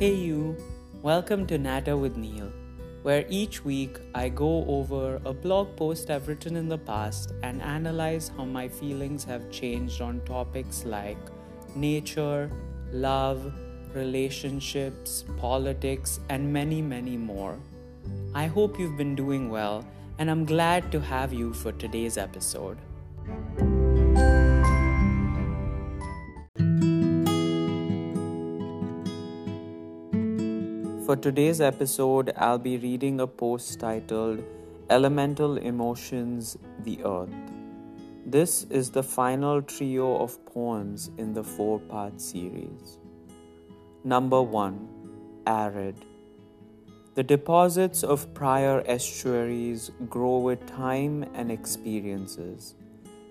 Hey, you! Welcome to Natter with Neil, where each week I go over a blog post I've written in the past and analyze how my feelings have changed on topics like nature, love, relationships, politics, and many, many more. I hope you've been doing well, and I'm glad to have you for today's episode. For today's episode, I'll be reading a post titled Elemental Emotions The Earth. This is the final trio of poems in the four part series. Number 1 Arid. The deposits of prior estuaries grow with time and experiences.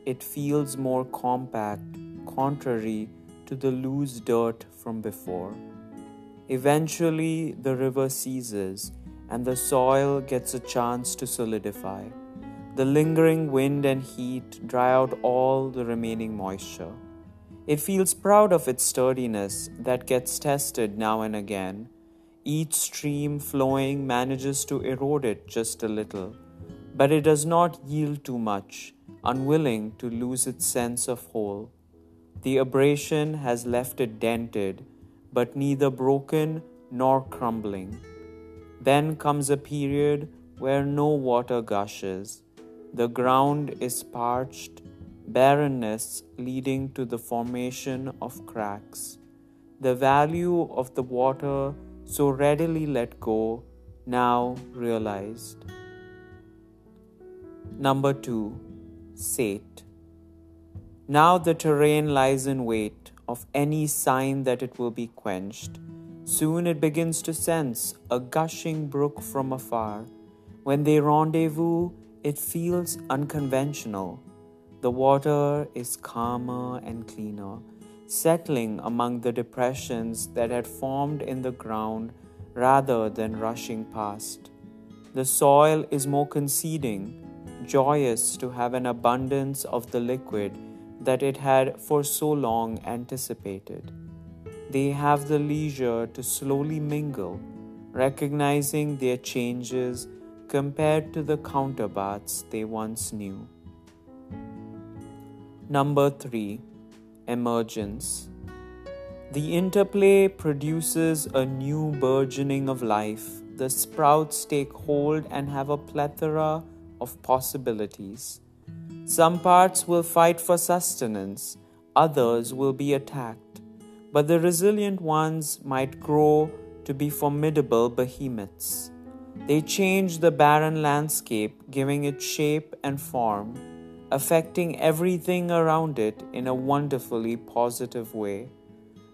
It feels more compact, contrary to the loose dirt from before. Eventually, the river ceases and the soil gets a chance to solidify. The lingering wind and heat dry out all the remaining moisture. It feels proud of its sturdiness that gets tested now and again. Each stream flowing manages to erode it just a little, but it does not yield too much, unwilling to lose its sense of whole. The abrasion has left it dented but neither broken nor crumbling. Then comes a period where no water gushes. The ground is parched, barrenness leading to the formation of cracks. The value of the water so readily let go, now realized. Number two, Sate. Now the terrain lies in wait of any sign that it will be quenched. Soon it begins to sense a gushing brook from afar. When they rendezvous, it feels unconventional. The water is calmer and cleaner, settling among the depressions that had formed in the ground rather than rushing past. The soil is more conceding, joyous to have an abundance of the liquid that it had for so long anticipated. They have the leisure to slowly mingle, recognizing their changes compared to the counterparts they once knew. Number 3 Emergence. The interplay produces a new burgeoning of life. The sprouts take hold and have a plethora of possibilities. Some parts will fight for sustenance, others will be attacked, but the resilient ones might grow to be formidable behemoths. They change the barren landscape, giving it shape and form, affecting everything around it in a wonderfully positive way.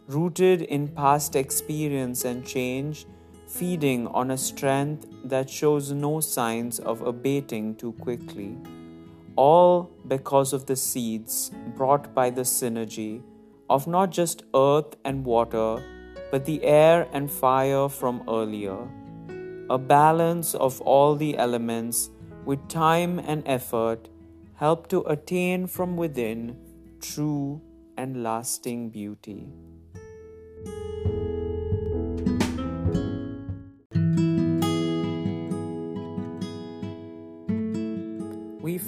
Rooted in past experience and change, feeding on a strength that shows no signs of abating too quickly all because of the seeds brought by the synergy of not just earth and water, but the air and fire from earlier. A balance of all the elements with time and effort help to attain from within true and lasting beauty.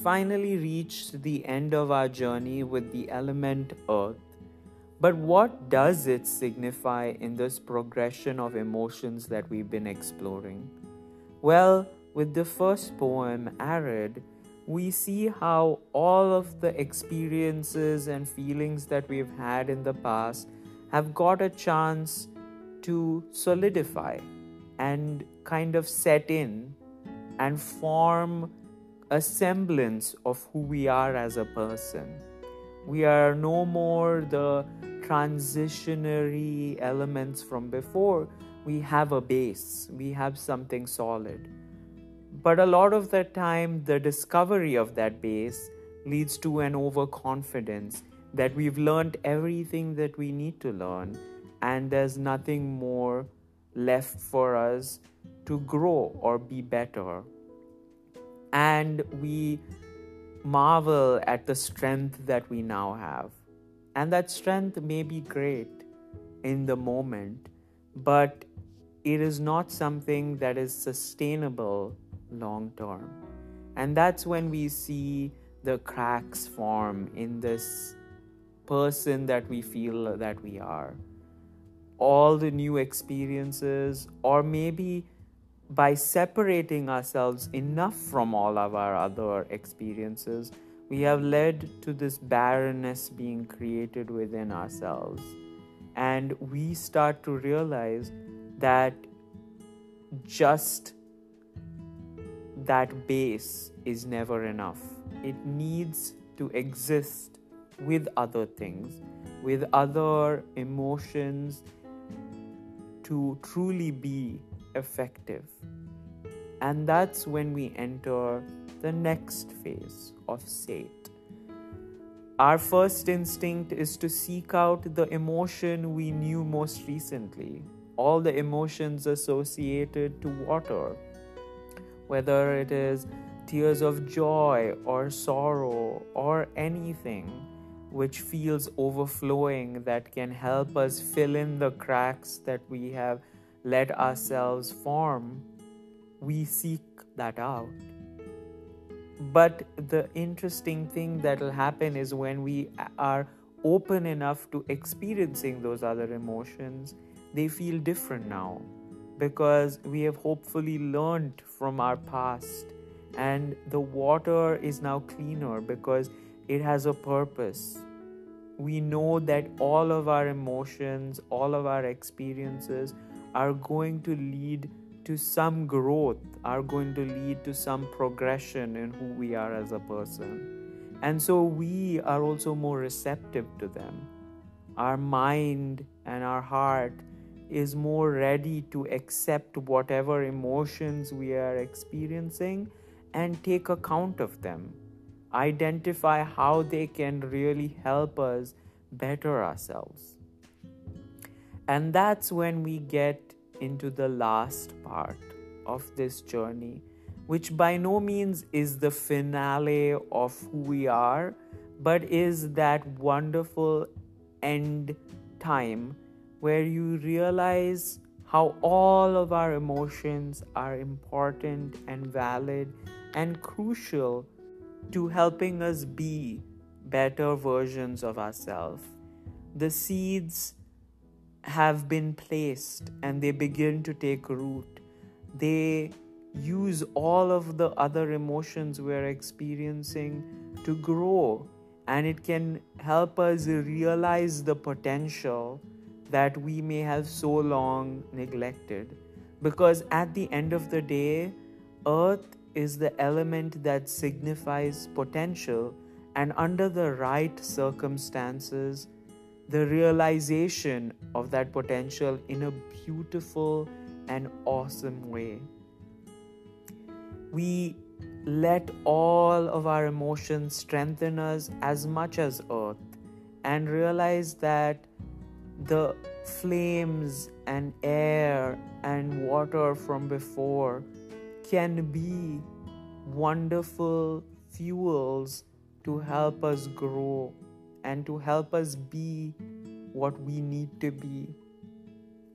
Finally reached the end of our journey with the element earth. But what does it signify in this progression of emotions that we've been exploring? Well, with the first poem, Arid, we see how all of the experiences and feelings that we've had in the past have got a chance to solidify and kind of set in and form a semblance of who we are as a person. We are no more the transitionary elements from before. We have a base, we have something solid. But a lot of the time, the discovery of that base leads to an overconfidence that we've learned everything that we need to learn, and there's nothing more left for us to grow or be better and we marvel at the strength that we now have. And that strength may be great in the moment, but it is not something that is sustainable long term. And that's when we see the cracks form in this person that we feel that we are. All the new experiences, or maybe by separating ourselves enough from all of our other experiences, we have led to this barrenness being created within ourselves. And we start to realize that just that base is never enough. It needs to exist with other things, with other emotions to truly be effective. And that's when we enter the next phase of Sate. Our first instinct is to seek out the emotion we knew most recently, all the emotions associated to water, whether it is tears of joy or sorrow or anything which feels overflowing that can help us fill in the cracks that we have let ourselves form, we seek that out. But the interesting thing that will happen is when we are open enough to experiencing those other emotions, they feel different now because we have hopefully learned from our past and the water is now cleaner because it has a purpose. We know that all of our emotions, all of our experiences are going to lead to some growth, are going to lead to some progression in who we are as a person. And so we are also more receptive to them. Our mind and our heart is more ready to accept whatever emotions we are experiencing and take account of them. Identify how they can really help us better ourselves. And that's when we get into the last part of this journey, which by no means is the finale of who we are, but is that wonderful end time where you realize how all of our emotions are important and valid and crucial to helping us be better versions of ourselves. The seeds have been placed and they begin to take root. They use all of the other emotions we're experiencing to grow, and it can help us realize the potential that we may have so long neglected. Because at the end of the day, earth is the element that signifies potential, and under the right circumstances, the realization of that potential in a beautiful and awesome way. We let all of our emotions strengthen us as much as earth and realize that the flames and air and water from before can be wonderful fuels to help us grow and to help us be what we need to be.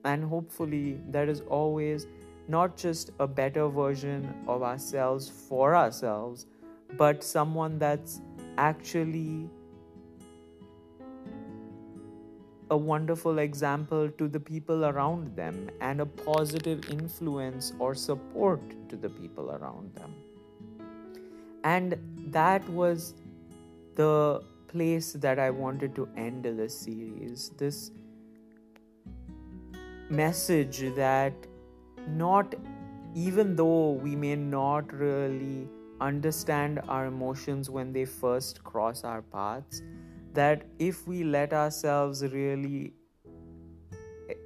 And hopefully, that is always not just a better version of ourselves for ourselves, but someone that's actually a wonderful example to the people around them and a positive influence or support to the people around them. And that was the place that I wanted to end this series. This message that not even though we may not really understand our emotions when they first cross our paths, that if we let ourselves really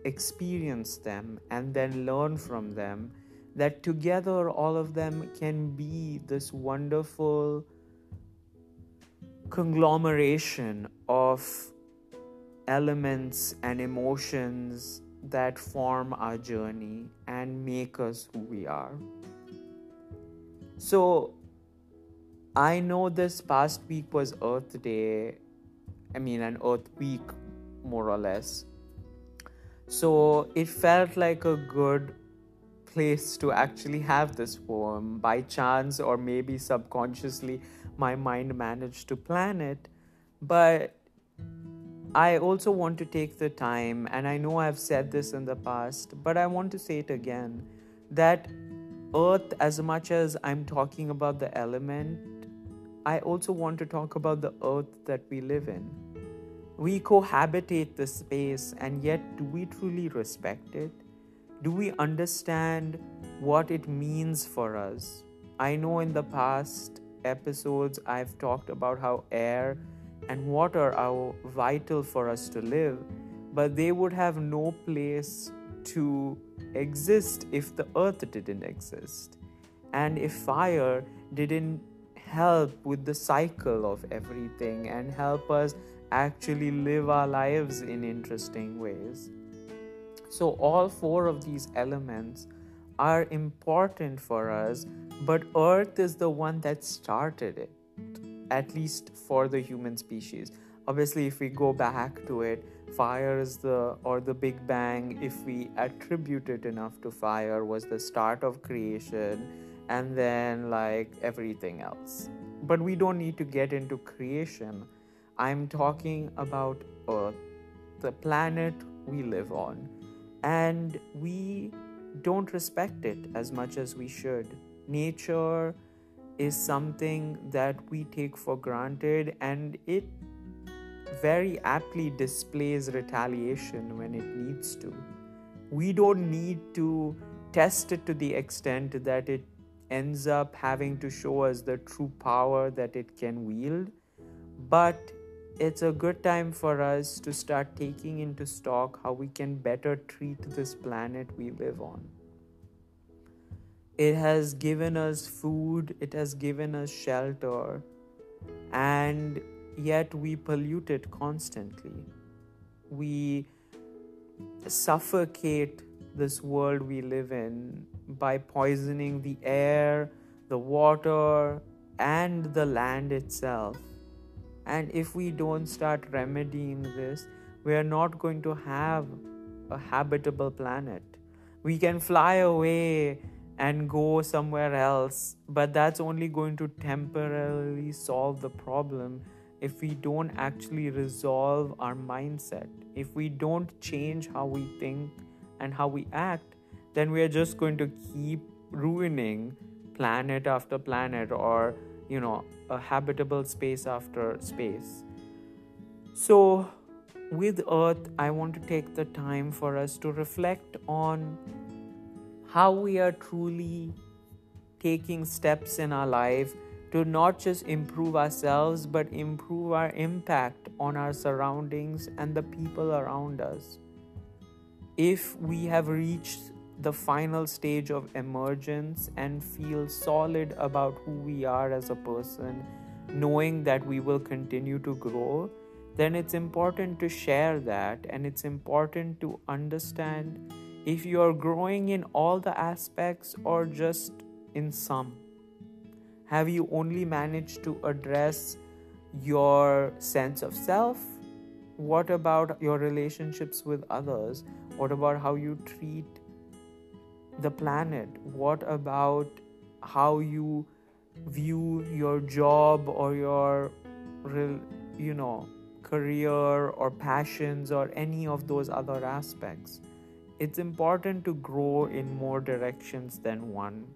experience them and then learn from them, that together all of them can be this wonderful conglomeration of elements and emotions that form our journey and make us who we are. So, I know this past week was Earth Day, I mean, an Earth Week, more or less. So it felt like a good place to actually have this poem. By chance, or maybe subconsciously, my mind managed to plan it. But I also want to take the time, and I know I've said this in the past, but I want to say it again that earth, as much as I'm talking about the element, I also want to talk about the earth that we live in. We cohabitate the space, and yet do we truly respect it? Do we understand what it means for us? I know in the past episodes I've talked about how air and water are vital for us to live, but they would have no place to exist if the earth didn't exist. And if fire didn't help with the cycle of everything and help us actually live our lives in interesting ways. So, all four of these elements are important for us, but Earth is the one that started it, at least for the human species. Obviously, if we go back to it, fire is the or the big bang if we attribute it enough to fire was the start of creation and then like everything else. But we don't need to get into creation. I'm talking about earth the planet we live on. And we don't respect it as much as we should nature is something that we take for granted and it very aptly displays retaliation when it needs to. We don't need to test it to the extent that it ends up having to show us the true power that it can wield, but it's a good time for us to start taking into stock how we can better treat this planet we live on. It has given us food, it has given us shelter, and yet we pollute it constantly. We suffocate this world we live in by poisoning the air, the water, and the land itself. And if we don't start remedying this, we are not going to have a habitable planet. We can fly away and go somewhere else, but that's only going to temporarily solve the problem if we don't actually resolve our mindset, if we don't change how we think and how we act, then we are just going to keep ruining planet after planet or, you know, a habitable space after space. So, with Earth, I want to take the time for us to reflect on how we are truly taking steps in our life to not just improve ourselves but improve our impact on our surroundings and the people around us. If we have reached the final stage of emergence and feel solid about who we are as a person, knowing that we will continue to grow, then it's important to share that and it's important to understand if you are growing in all the aspects or just in some. Have you only managed to address your sense of self? What about your relationships with others? What about how you treat the planet? What about how you view your job or your, you know, career or passions or any of those other aspects? It's important to grow in more directions than one.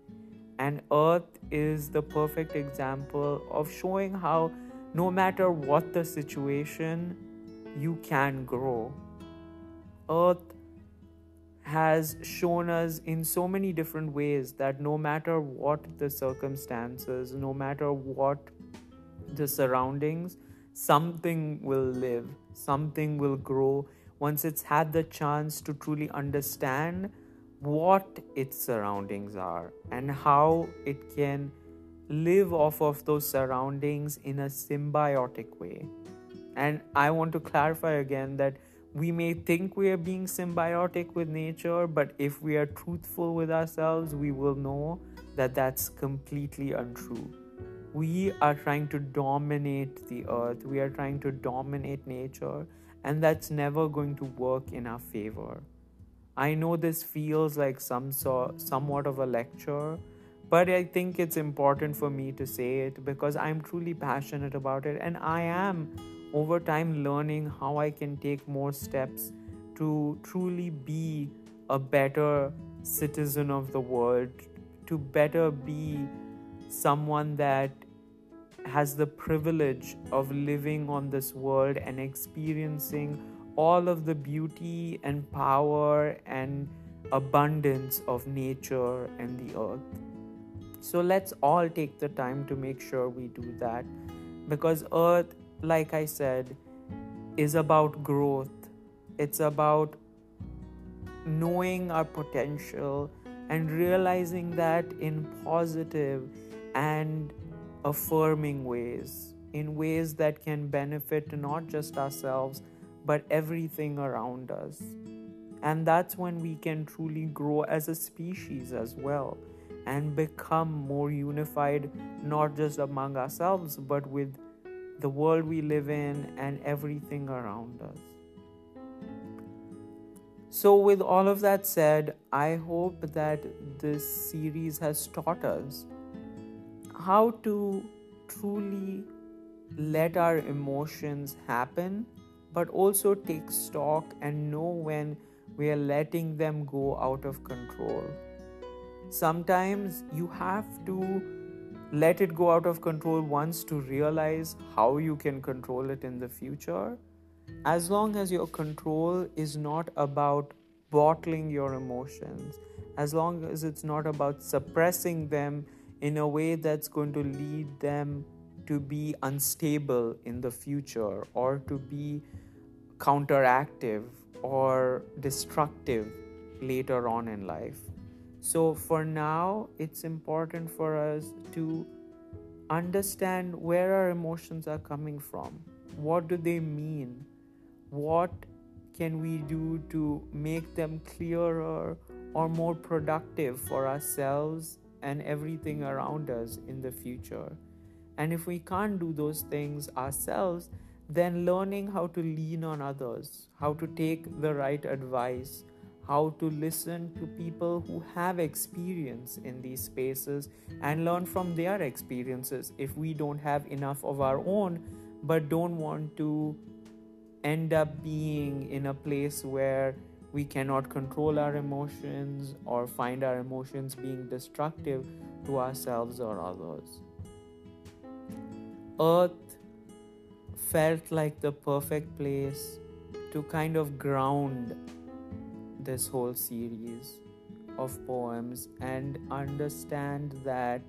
And Earth is the perfect example of showing how, no matter what the situation, you can grow. Earth has shown us in so many different ways that no matter what the circumstances, no matter what the surroundings, something will live, something will grow once it's had the chance to truly understand what its surroundings are and how it can live off of those surroundings in a symbiotic way. And I want to clarify again that we may think we are being symbiotic with nature, but if we are truthful with ourselves, we will know that that's completely untrue. We are trying to dominate the earth, we are trying to dominate nature, and that's never going to work in our favor. I know this feels like some sort, somewhat of a lecture, but I think it's important for me to say it because I'm truly passionate about it, and I am over time learning how I can take more steps to truly be a better citizen of the world, to better be someone that has the privilege of living on this world and experiencing all of the beauty and power and abundance of nature and the earth. So let's all take the time to make sure we do that because earth like I said is about growth. It's about knowing our potential and realizing that in positive and affirming ways, in ways that can benefit not just ourselves but everything around us. And that's when we can truly grow as a species as well and become more unified, not just among ourselves, but with the world we live in and everything around us. So, with all of that said, I hope that this series has taught us how to truly let our emotions happen, but also take stock and know when we are letting them go out of control. Sometimes you have to let it go out of control once to realize how you can control it in the future as long as your control is not about bottling your emotions, as long as it's not about suppressing them in a way that's going to lead them to be unstable in the future or to be counteractive or destructive later on in life. So, for now, it's important for us to understand where our emotions are coming from. What do they mean? what can we do to make them clearer or more productive for ourselves and everything around us in the future. And if we can't do those things ourselves, then learning how to lean on others, how to take the right advice, how to listen to people who have experience in these spaces and learn from their experiences if we don't have enough of our own but don't want to end up being in a place where we cannot control our emotions or find our emotions being destructive to ourselves or others. Earth felt like the perfect place to kind of ground this whole series of poems and understand that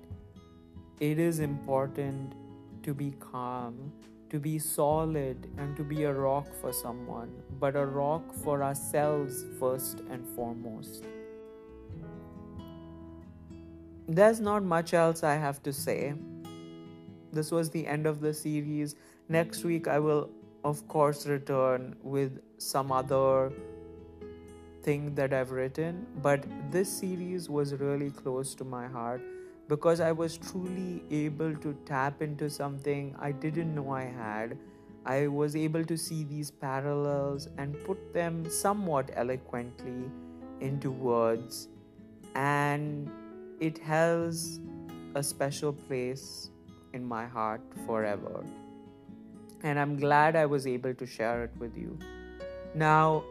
it is important to be calm to be solid and to be a rock for someone, but a rock for ourselves first and foremost. There's not much else I have to say. This was the end of the series. Next week, I will, of course, return with some other thing that I've written, but this series was really close to my heart because I was truly able to tap into something I didn't know I had. I was able to see these parallels and put them somewhat eloquently into words, and it has a special place in my heart forever. And I'm glad I was able to share it with you. Now,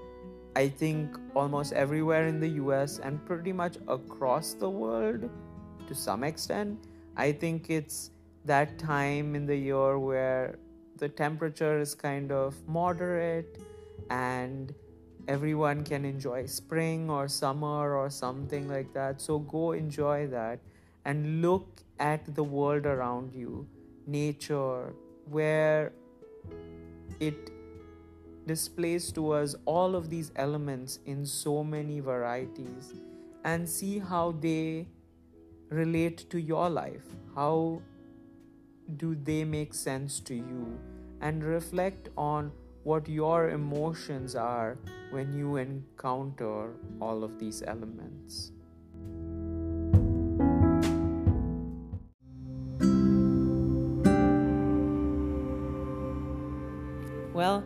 I think almost everywhere in the US and pretty much across the world, to some extent. I think it's that time in the year where the temperature is kind of moderate and everyone can enjoy spring or summer or something like that. So go enjoy that and look at the world around you, nature, where it displays to us all of these elements in so many varieties and see how they relate to your life? How do they make sense to you? And reflect on what your emotions are when you encounter all of these elements. Well,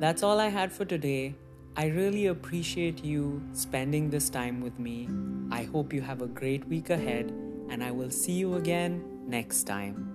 that's all I had for today. I really appreciate you spending this time with me. I hope you have a great week ahead, and I will see you again next time.